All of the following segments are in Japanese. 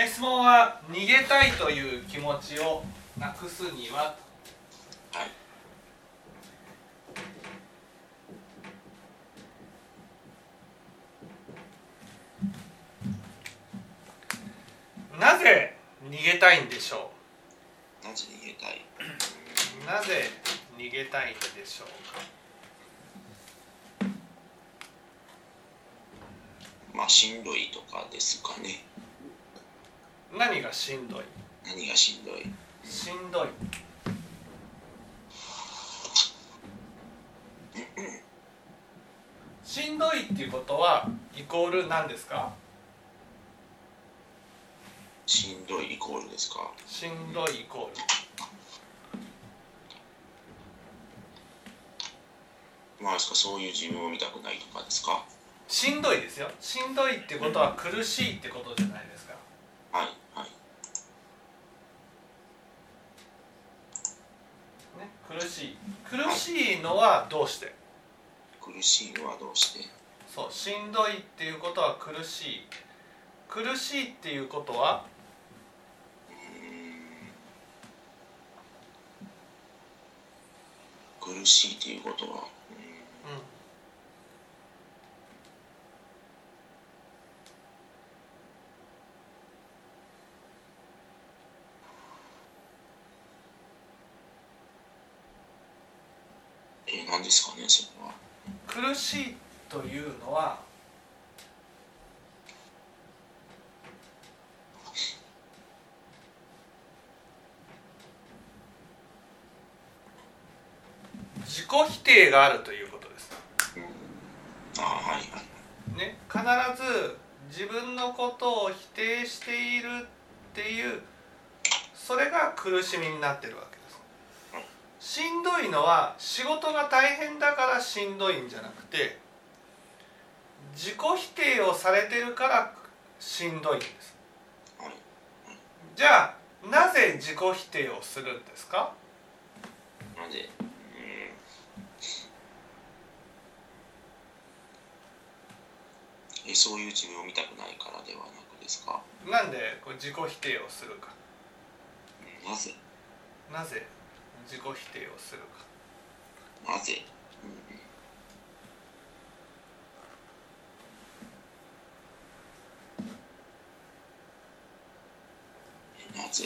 え質問は逃げたいという気持ちをなくすには。はい。なぜ逃げたいんでしょなぜ逃げたい？うなぜ逃げたいんでしょうか？まあしんどいとかですかね何がしんどい？何がしんどい？しんどい。しんどいっていうことはイコール何ですか？しんどいイコールですか？しんどいイコール。まあですかそういう自分を見たくないとかですか？しんどいですよ。しんどいってことは苦しいってことじゃないですか。はいはいね苦しい。苦しいのはどうして？苦しいのはどうして？そうしんどいっていうことは苦しい。苦しいっていうことは？苦しいっていうことは？ううんですかねそれは。苦しいというのは自己否定があるということです。ああはいはい。ね、必ず自分のことを否定しているっていうそれが苦しみになってるわけ。ですしんどいのは仕事が大変だからしんどいんじゃなくて自己否定をされてるからしんどいんです。はいじゃあなぜ自己否定をするんですか？なぜ？うーん。えそういう自分を見たくないからではなくですか？なんでこう自己否定をするか。なぜ？なぜ？自己否定をするか。なぜ、うん。えなぜ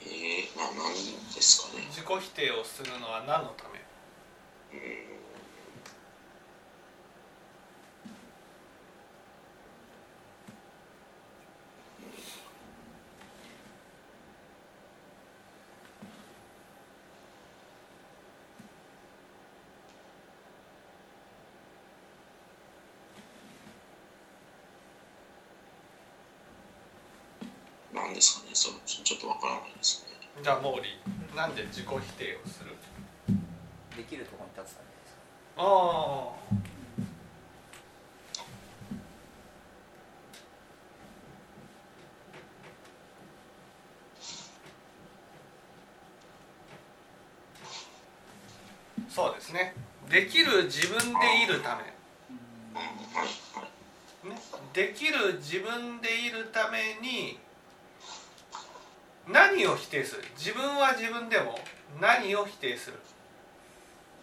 えー、な何ですかね？自己否定をするのは何のためうーんなんですかねそれちょっとわからないですね。じゃあ毛利なんで自己否定をする？できるところに立つためですか？ああそうですね。できる自分でいるため。ね、できる自分でいるために何を否定する？自分は自分でも何を否定する？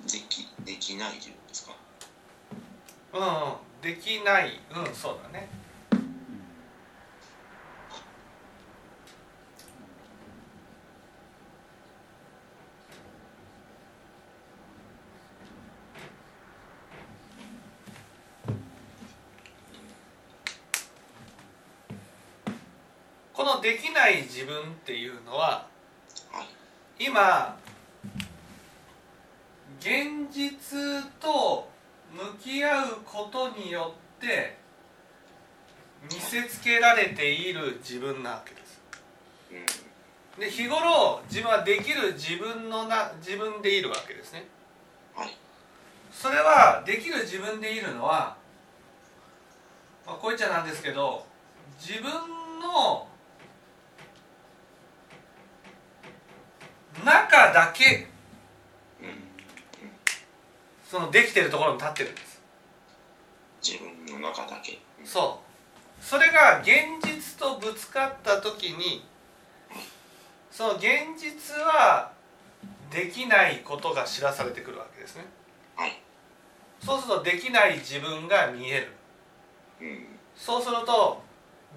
できできない自分ですか？うんうん。できない。うんそうだねこのできない自分っていうのははい。今現実と向き合うことによって見せつけられている自分なわけです。うん。で日頃自分はできる自分のな自分でいるわけですね。はい。それはできる自分でいるのは、まあ、こう言っちゃなんですけど自分の中だけ。うんそのできてるところに立ってるんです。自分の中だけ。そう。それが現実とぶつかった時にその現実はできないことが知らされてくるわけですね。はい。そうするとできない自分が見える。うん。そうすると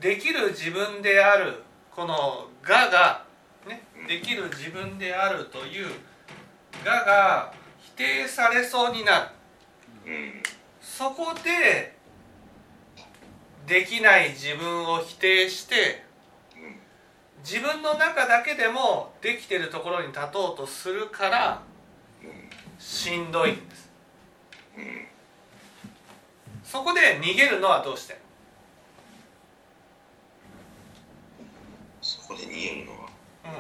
できる自分であるこの「が」が、ね、できる自分であるという「が」が否定されそうになる。うんそこでできない自分を否定して自分の中だけでもできてるところに立とうとするからしんどいんです。うんそこで逃げるのはどうして？そこで逃げるのはうん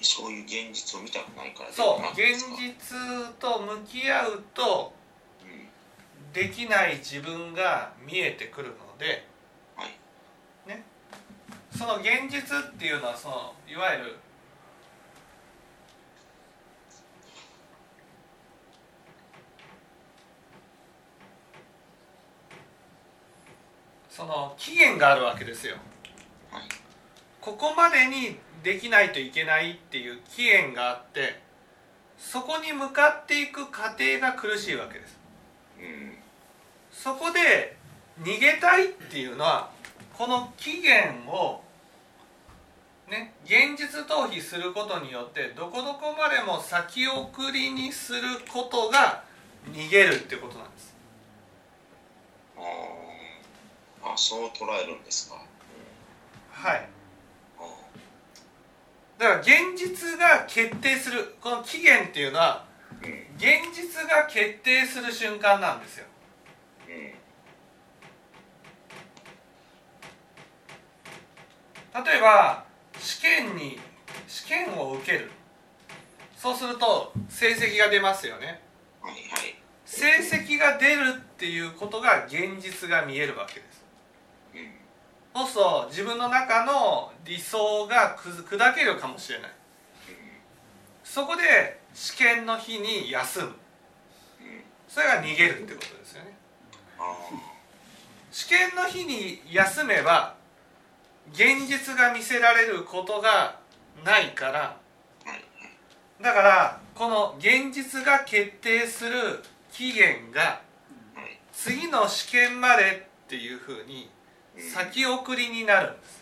そういう現実を見たくないからでそう。現実と向き合うとうん。できない自分が見えてくるのではい。その現実っていうのはそのいわゆるその期限があるわけですよ。はいここまでにできないといけないっていう期限があってそこに向かっていく過程が苦しいわけです。うんそこで逃げたいっていうのはこの期限をね現実逃避することによってどこどこまでも先送りにすることが逃げるってことなんです。あーあそう捉えるんですかはい。だから現実が決定するこの期限っていうのは現実が決定する瞬間なんですよ。例えば試験に試験を受ける。そうすると成績が出ますよね。成績が出るっていうことが現実が見えるわけです。うそ自分の中の理想が砕けるかもしれない。そこで試験の日に休む。それが逃げるってことですよね。試験の日に休めば現実が見せられることがないから。だからこの現実が決定する期限が次の試験までっていうふうに先送りになるんです。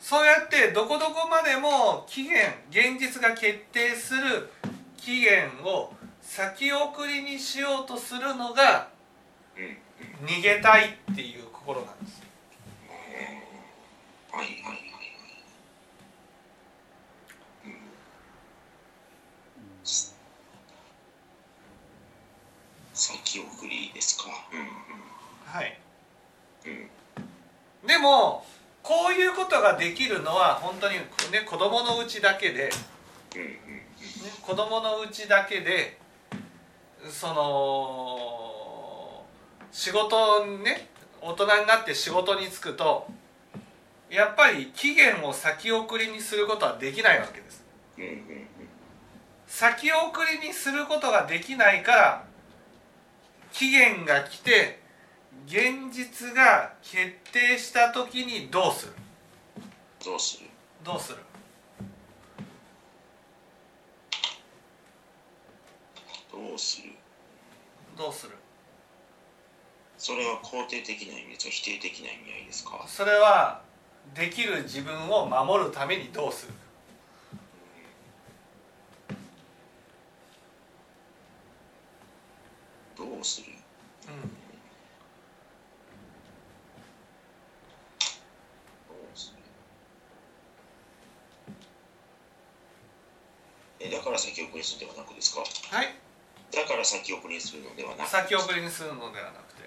そうやってどこどこまでも期限現実が決定する期限を先送りにしようとするのが逃げたいっていう心なんです。先送りですかはいもこういうことができるのは本当にね子供のうちだけで、ね、子供のうちだけでその仕事ね大人になって仕事に就くとやっぱり期限を先送りにすることはできないわけです。先送りにすることができないから期限が来て現実が決定した時にどうする？どうする？どうする？どうする？どうする？それは肯定的な意味ですか？否定的な意味合いですか？それはできる自分を守るためにどうする？にするではなくですか？はい。だから先送りにするのではなく先送りにするのではなくて。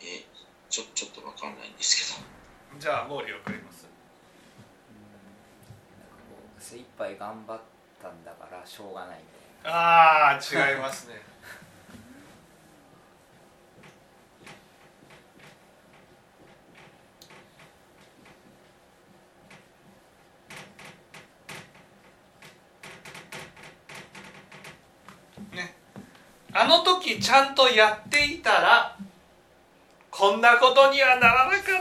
えちょちょっとわかんないんですけど。じゃあもう送ります。う精一杯頑張ったんだからしょうがないみたいああ違いますね。ね。あの時ちゃんとやっていたらこんなことにはならなか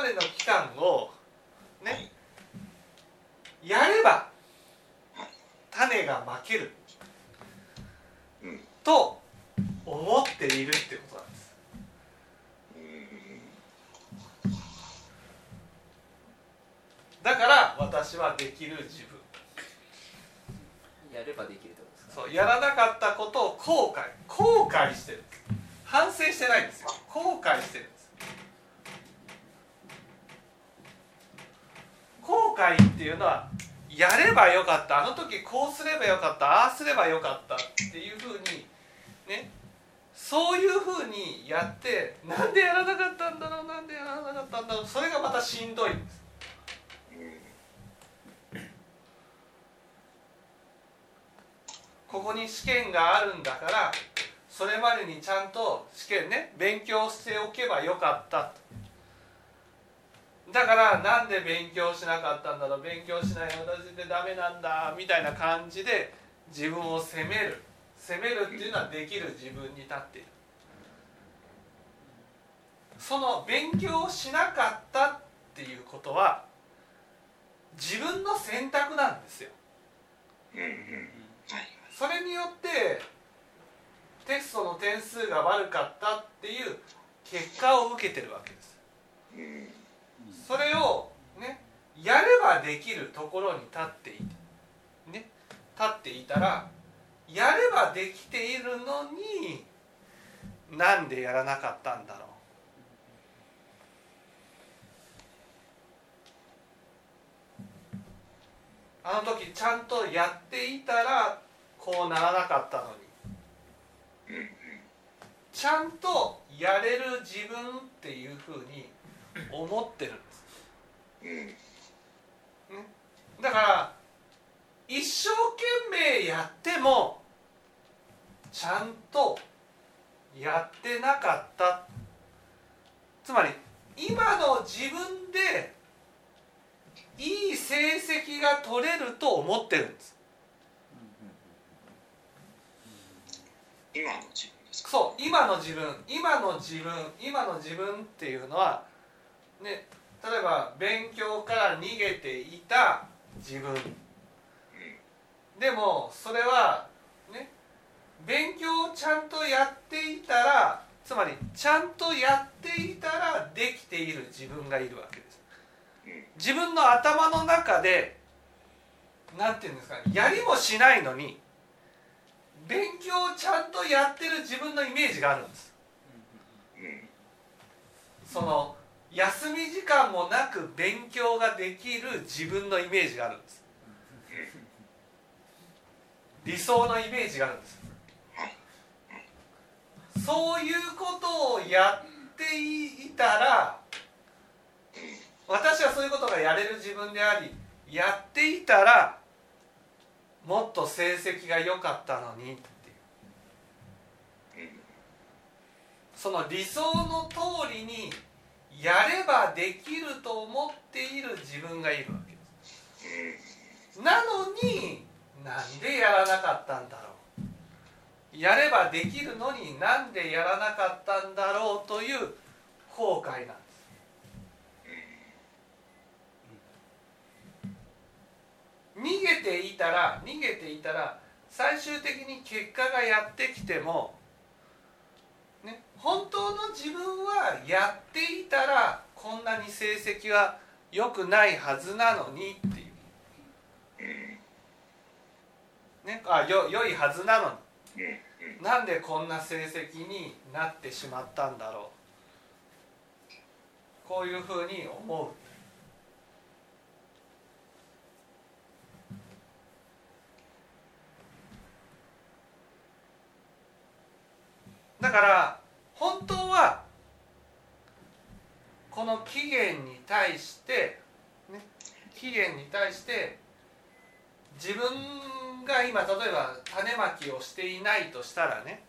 までの期間をねやれば種がまける。うんと思っているってことなんです。うんだから私はできる自分。なやればできるってことですか？そうやらなかったことを後悔。後悔してる。反省してないんですよ。後悔してるんです後悔っていうのはやればよかった。あの時こうすればよかった。ああすればよかったっていうふうにね。そういうふうにやってなんでやらなかったんだろうなんでやらなかったんだろう。それがまたしんどいんです。ここに試験があるんだからそれまでにちゃんと試験ね勉強しておけばよかっただからなんで勉強しなかったんだろう。勉強しない私でダメなんだみたいな感じで自分を責める。責めるっていうのはできる自分に立っている。その勉強をしなかったっていうことは自分の選択なんですよ。それによってテストの点数が悪かったっていう結果を受けてるわけです。うんそれをねやればできるところに立っていてね。立っていたらやればできているのになんでやらなかったんだろう。あの時ちゃんとやっていたらこうならなかったのに。ちゃんとやれる自分っていうふうに思ってる。だから一生懸命やってもちゃんとやってなかった。つまり今の自分でいい成績が取れると思ってるんです。今の自分ですか？そう今の自分今の自分今の自分っていうのはね例えば勉強から逃げていた自分。でもそれはね勉強をちゃんとやっていたらつまりちゃんとやっていたらできている自分がいるわけです。うん。自分の頭の中でなんていうんですかねやりもしないのに勉強をちゃんとやってる自分のイメージがあるんです。うん。その休み時間もなく勉強ができる自分のイメージがあるんです。理想のイメージがあるんです。そういうことをやっていたら私はそういうことがやれる自分でありやっていたらもっと成績が良かったのにっていう。その理想の通りにやればできると思っている自分がいるわけです。なのになんでやらなかったんだろう。やればできるのになんでやらなかったんだろうという後悔なんです。逃げていたら逃げていたら最終的に結果がやってきても、本当の自分はやっていたらこんなに成績は良くないはずなのにっていう、ね、あよ良いはずなのに。なんでこんな成績になってしまったんだろう。こういうふうに思うだから本当はこの期限に対して、ね、期限に対して自分が今例えば種まきをしていないとしたらね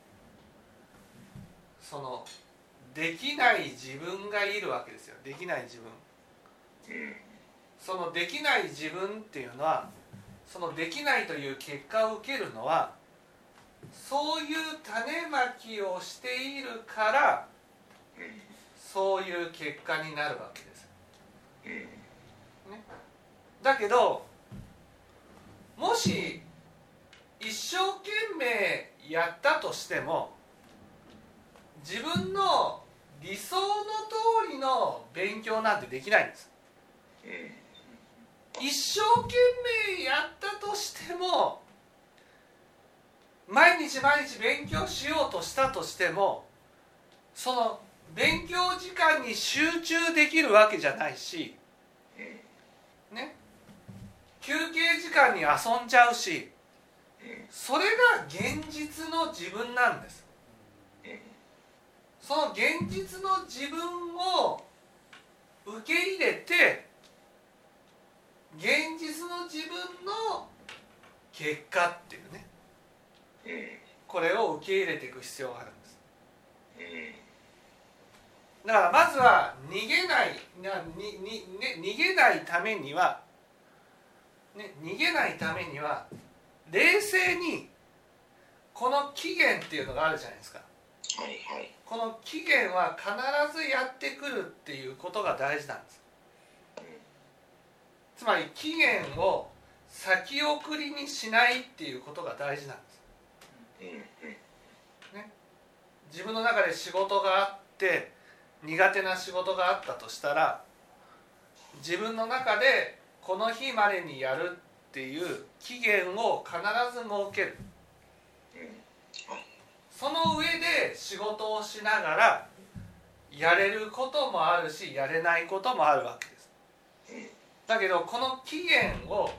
そのできない自分がいるわけですよできない自分そのできない自分っていうのはそのできないという結果を受けるのはそういう種まきをしているからそういう結果になるわけです。ね、だけどもし一生懸命やったとしても自分の理想の通りの勉強なんてできないんです。一生懸命やったとしても毎日毎日勉強しようとしたとしてもその勉強時間に集中できるわけじゃないしね休憩時間に遊んじゃうしそれが現実の自分なんです。その現実の自分を受け入れて現実の自分の結果っていうねこれを受け入れていく必要があるんです。だからまずは逃げないにに、ね、逃げないためには、ね、逃げないためには冷静にこの期限っていうのがあるじゃないですか。はいはい。この期限は必ずやってくるっていうことが大事なんです。つまり期限を先送りにしないっていうことが大事なんです。自分の中で仕事があって苦手な仕事があったとしたら自分の中でこの日までにやるっていう期限を必ず設ける。その上で仕事をしながらやれることもあるしやれないこともあるわけです。だけどこの期限を、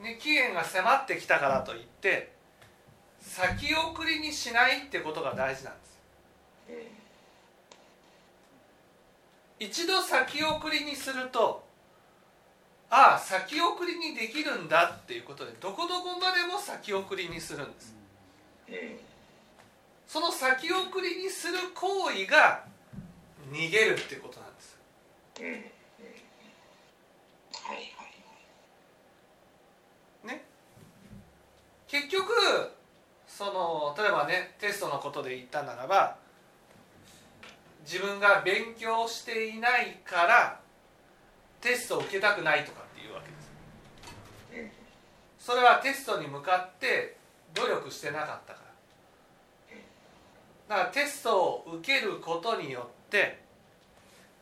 ね、期限が迫ってきたからといって先送りにしないってことが大事なんです。一度先送りにするとああ先送りにできるんだっていうことでどこどこまでも先送りにするんです。その先送りにする行為が逃げるっていうことなんです。はいはい。ね。結局その例えばねテストのことで言ったならば自分が勉強していないからテストを受けたくないとかっていうわけです。それはテストに向かって努力してなかったから。だからテストを受けることによって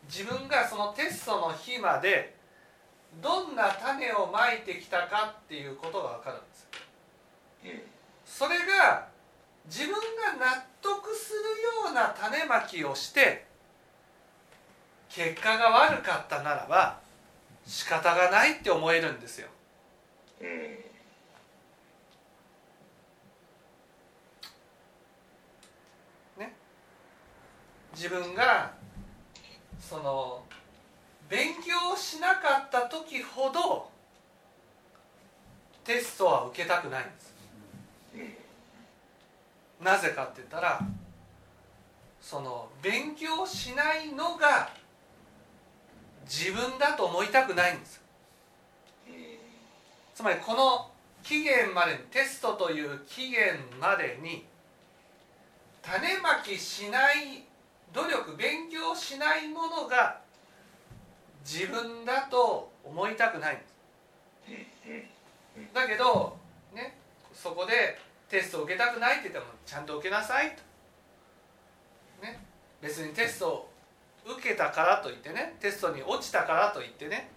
自分がそのテストの日までどんな種をまいてきたかっていうことが分かるんです。それが自分が納得するような種まきをして結果が悪かったならば仕方がないって思えるんですよ。自分がその勉強しなかった時ほどテストは受けたくないんです。なぜかって言ったらその勉強しないのが自分だと思いたくないんですつまりこの期限までにテストという期限までに種まきしない努力勉強しないものが自分だと思いたくないんです。だけどねそこでテストを受けたくないって言ってもちゃんと受けなさいと、ね、別にテストを受けたからといってねテストに落ちたからといってね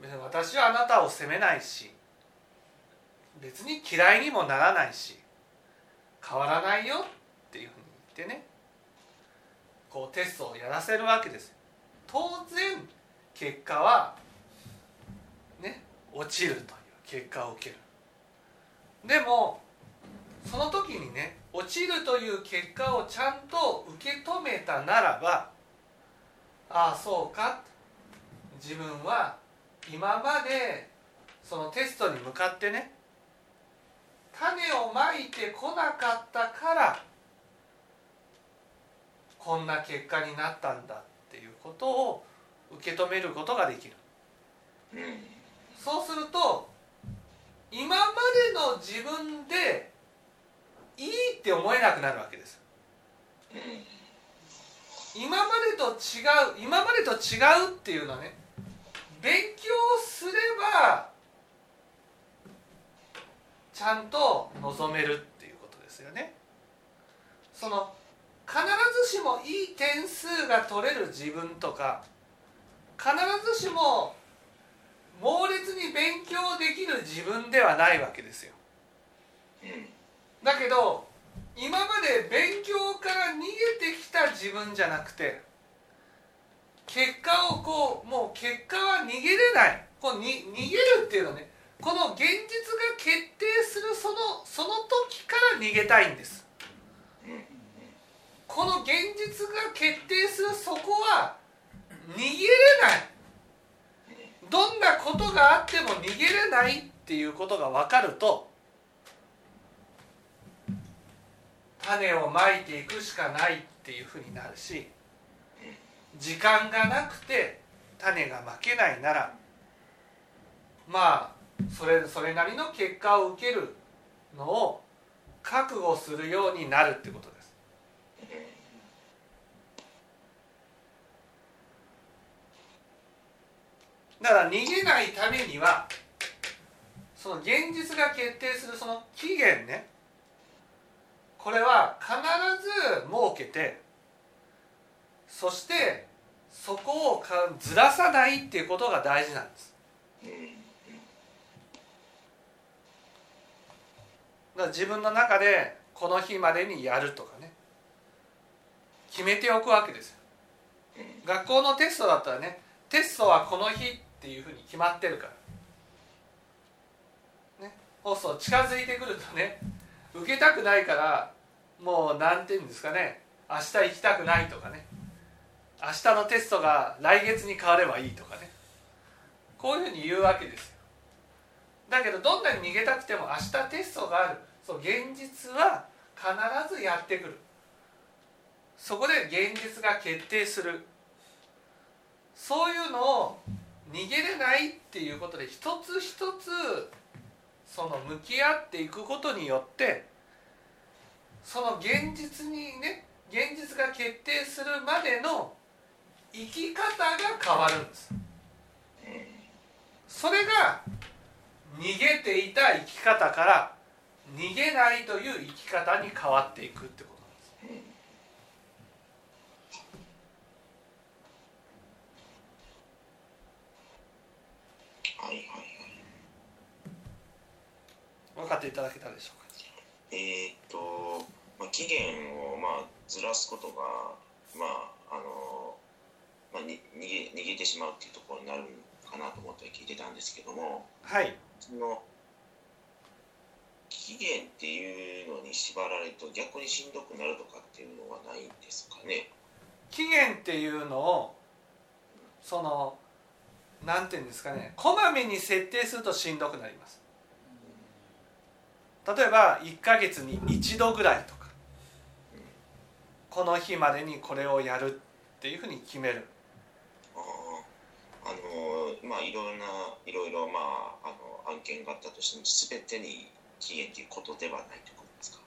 別に私はあなたを責めないし別に嫌いにもならないし変わらないよっていうふうに言ってねこうテストをやらせるわけです。当然結果はね落ちるという結果を受ける。でもその時にね落ちるという結果をちゃんと受け止めたならばああそうか。自分は今までそのテストに向かってね種をまいてこなかったからこんな結果になったんだっていうことを受け止めることができる。そうすると今までの自分でいいって思えなくなるわけです。今までと違う今までと違うっていうのはね勉強すればちゃんと望めるっていうことですよね。その必ずしもいい点数が取れる自分とか必ずしも猛烈に勉強できる自分ではないわけですよ。だけど今まで勉強から逃げてきた自分じゃなくて結果をこうもう結果は逃げれない。こうに逃げるっていうのはねこの現実が決定するそのその時から逃げたいんです。この現実が決定するそこは逃げれない。どんなことがあっても逃げれないっていうことが分かると種をまいていくしかないっていうふうになるし時間がなくて種が負けないならまあそれそれなりの結果を受けるのを覚悟するようになるってことです。だから逃げないためにはその現実が決定するその期限ねこれは必ず設けてそしてそこをかずらさないっていうことが大事なんです。だから自分の中でこの日までにやるとかね。決めておくわけですよ。学校のテストだったらねテストはこの日っていうふうに決まってるから。ね。そうそう近づいてくるとね受けたくないからもう何て言うんですかね。明日行きたくないとかね。明日のテストが来月に変わればいいとかね。こういうふうに言うわけですよ。だけどどんなに逃げたくても明日テストがある。そう現実は必ずやってくる。そこで現実が決定する。そういうのを逃げれないっていうことで一つ一つその向き合っていくことによってその現実にね現実が決定するまでの生き方が変わるんです。それが逃げていた生き方から逃げないという生き方に変わっていくってことなんです。分かっていただけたでしょうか？え期限をまあずらすことがまああの、まあ、に逃げ逃げてしまうっていうところになるかなと思って聞いてたんですけどもはい。その期限っていうのに縛られると逆にしんどくなるとかっていうのはないんですかね？期限っていうのをそのなんていうんですかねこまめに設定するとしんどくなります。例えば1ヶ月に1度ぐらいとかこの日までにこれをやるっていうふうに決める。あああのまあいろんないろいろまああの案件があったとしても全てに期限っていうことではないってことですか？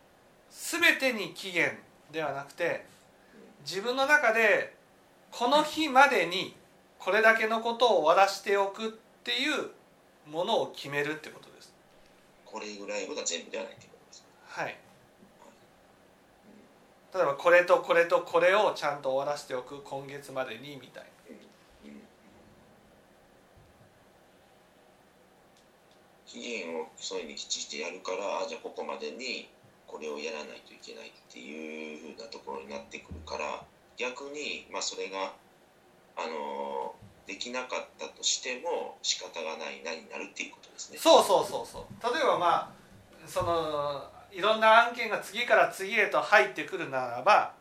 全てに期限ではなくて自分の中でこの日までにこれだけのことを終わらしておくっていうものを決めるってことです。これぐらいが全部ではないってことですか？はい例えばこれとこれとこれをちゃんと終わらせておく今月までにみたいうん期限をそういにきっちりやるからあじゃあここまでにこれをやらないといけないっていうふうなところになってくるから逆に、まあ、それが、あのできなかったとしても仕方がないなになるっていうことですね。そうそうそうそう例えばまあそのいろんな案件が次から次へと入ってくるならば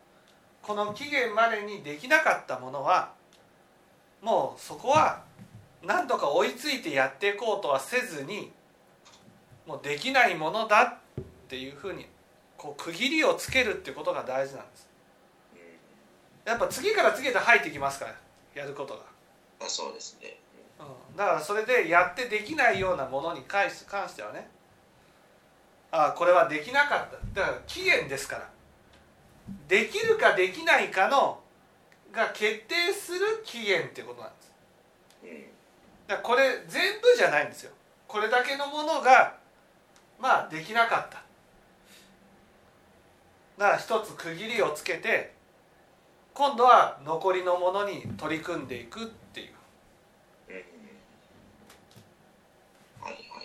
この期限までにできなかったものはもうそこは何とか追いついてやっていこうとはせずにもうできないものだっていうふうにこう区切りをつけるってことが大事なんです。うんやっぱ次から次へと入ってきますからやることが、あそうですね。うん、だからそれでやってできないようなものに関してはねあこれはできなかった。だから期限ですから。できるかできないかのが決定する期限ってことなんです。だこれ全部じゃないんですよ。これだけのものがまあできなかった。だから一つ区切りをつけて今度は残りのものに取り組んでいくっていううんうんはいはいは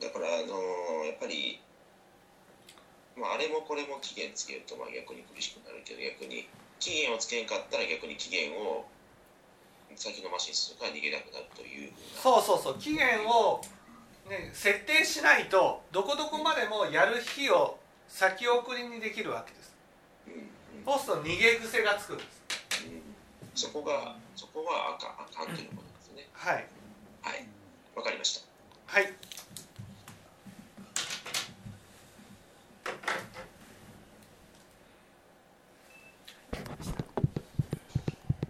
い。だから、あのやっぱり、まあ、あれもこれも期限つけるとまあ逆に苦しくなるけど逆に期限をつけんかったら逆に期限を先延ばしにするから逃げなくなるというそうそうそう期限を、ね、設定しないとどこどこまでもやる日を先送りにできるわけです。うんうん。そうすると逃げ癖がつくんです。うん。そこがそこはあかんあかんということですね。はい。はい。わかりました。はい